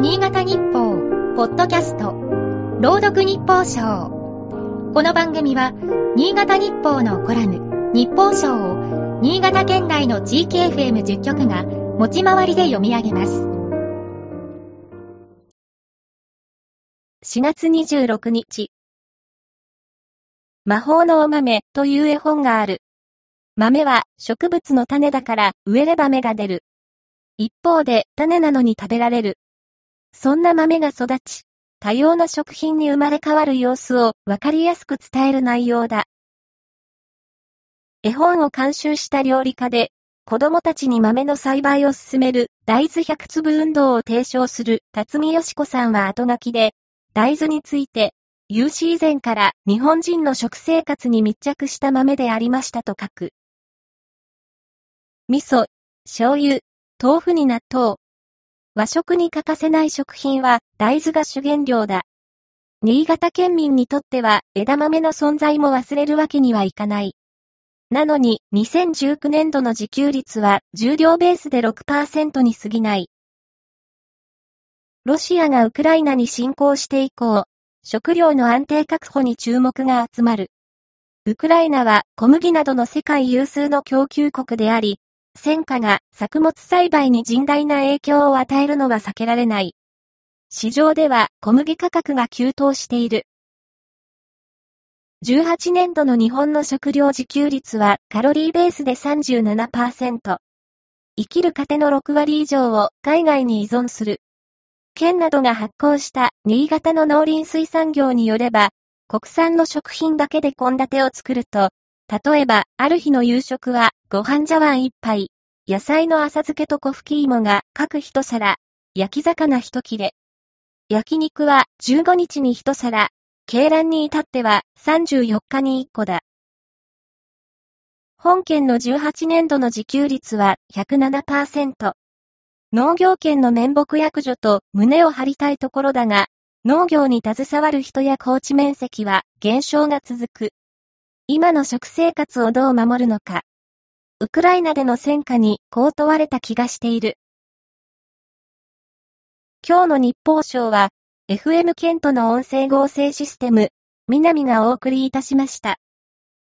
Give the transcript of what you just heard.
新潟日報、ポッドキャスト、朗読日報賞。この番組は、新潟日報のコラム、日報賞を、新潟県内の地域 FM10 局が、持ち回りで読み上げます。4月26日。魔法のお豆という絵本がある。豆は植物の種だから植えれば芽が出る。一方で種なのに食べられる。そんな豆が育ち、多様な食品に生まれ変わる様子をわかりやすく伝える内容だ。絵本を監修した料理家で、子供たちに豆の栽培を進める大豆100粒運動を提唱する辰巳よし子さんは後書きで、大豆について、有史以前から日本人の食生活に密着した豆でありましたと書く。味噌、醤油、豆腐に納豆。和食に欠かせない食品は大豆が主原料だ。新潟県民にとっては枝豆の存在も忘れるわけにはいかない。なのに2019年度の自給率は重量ベースで6%に過ぎない。ロシアがウクライナに侵攻して以降、食料の安定確保に注目が集まる。ウクライナは小麦などの世界有数の供給国であり、戦火が作物栽培に甚大な影響を与えるのは避けられない。市場では小麦価格が急騰している。18年度の日本の食料自給率はカロリーベースで37%。生きる糧の6割以上を海外に依存する。県などが発行した新潟の農林水産業によれば、国産の食品だけで献立を作ると、例えば、ある日の夕食は、ご飯茶碗一杯、野菜の浅漬けと小吹き芋が各一皿、焼き魚一切れ。焼肉は15日に一皿、鶏卵に至っては34日に1個だ。本県の18年度の自給率は107%。農業圏の年木役所と胸を張りたいところだが、農業に携わる人や高地面積は減少が続く。今の食生活をどう守るのか。ウクライナでの戦火にこう問われた気がしている。今日の日報賞は、FM ケントの音声合成システム、南がお送りいたしました。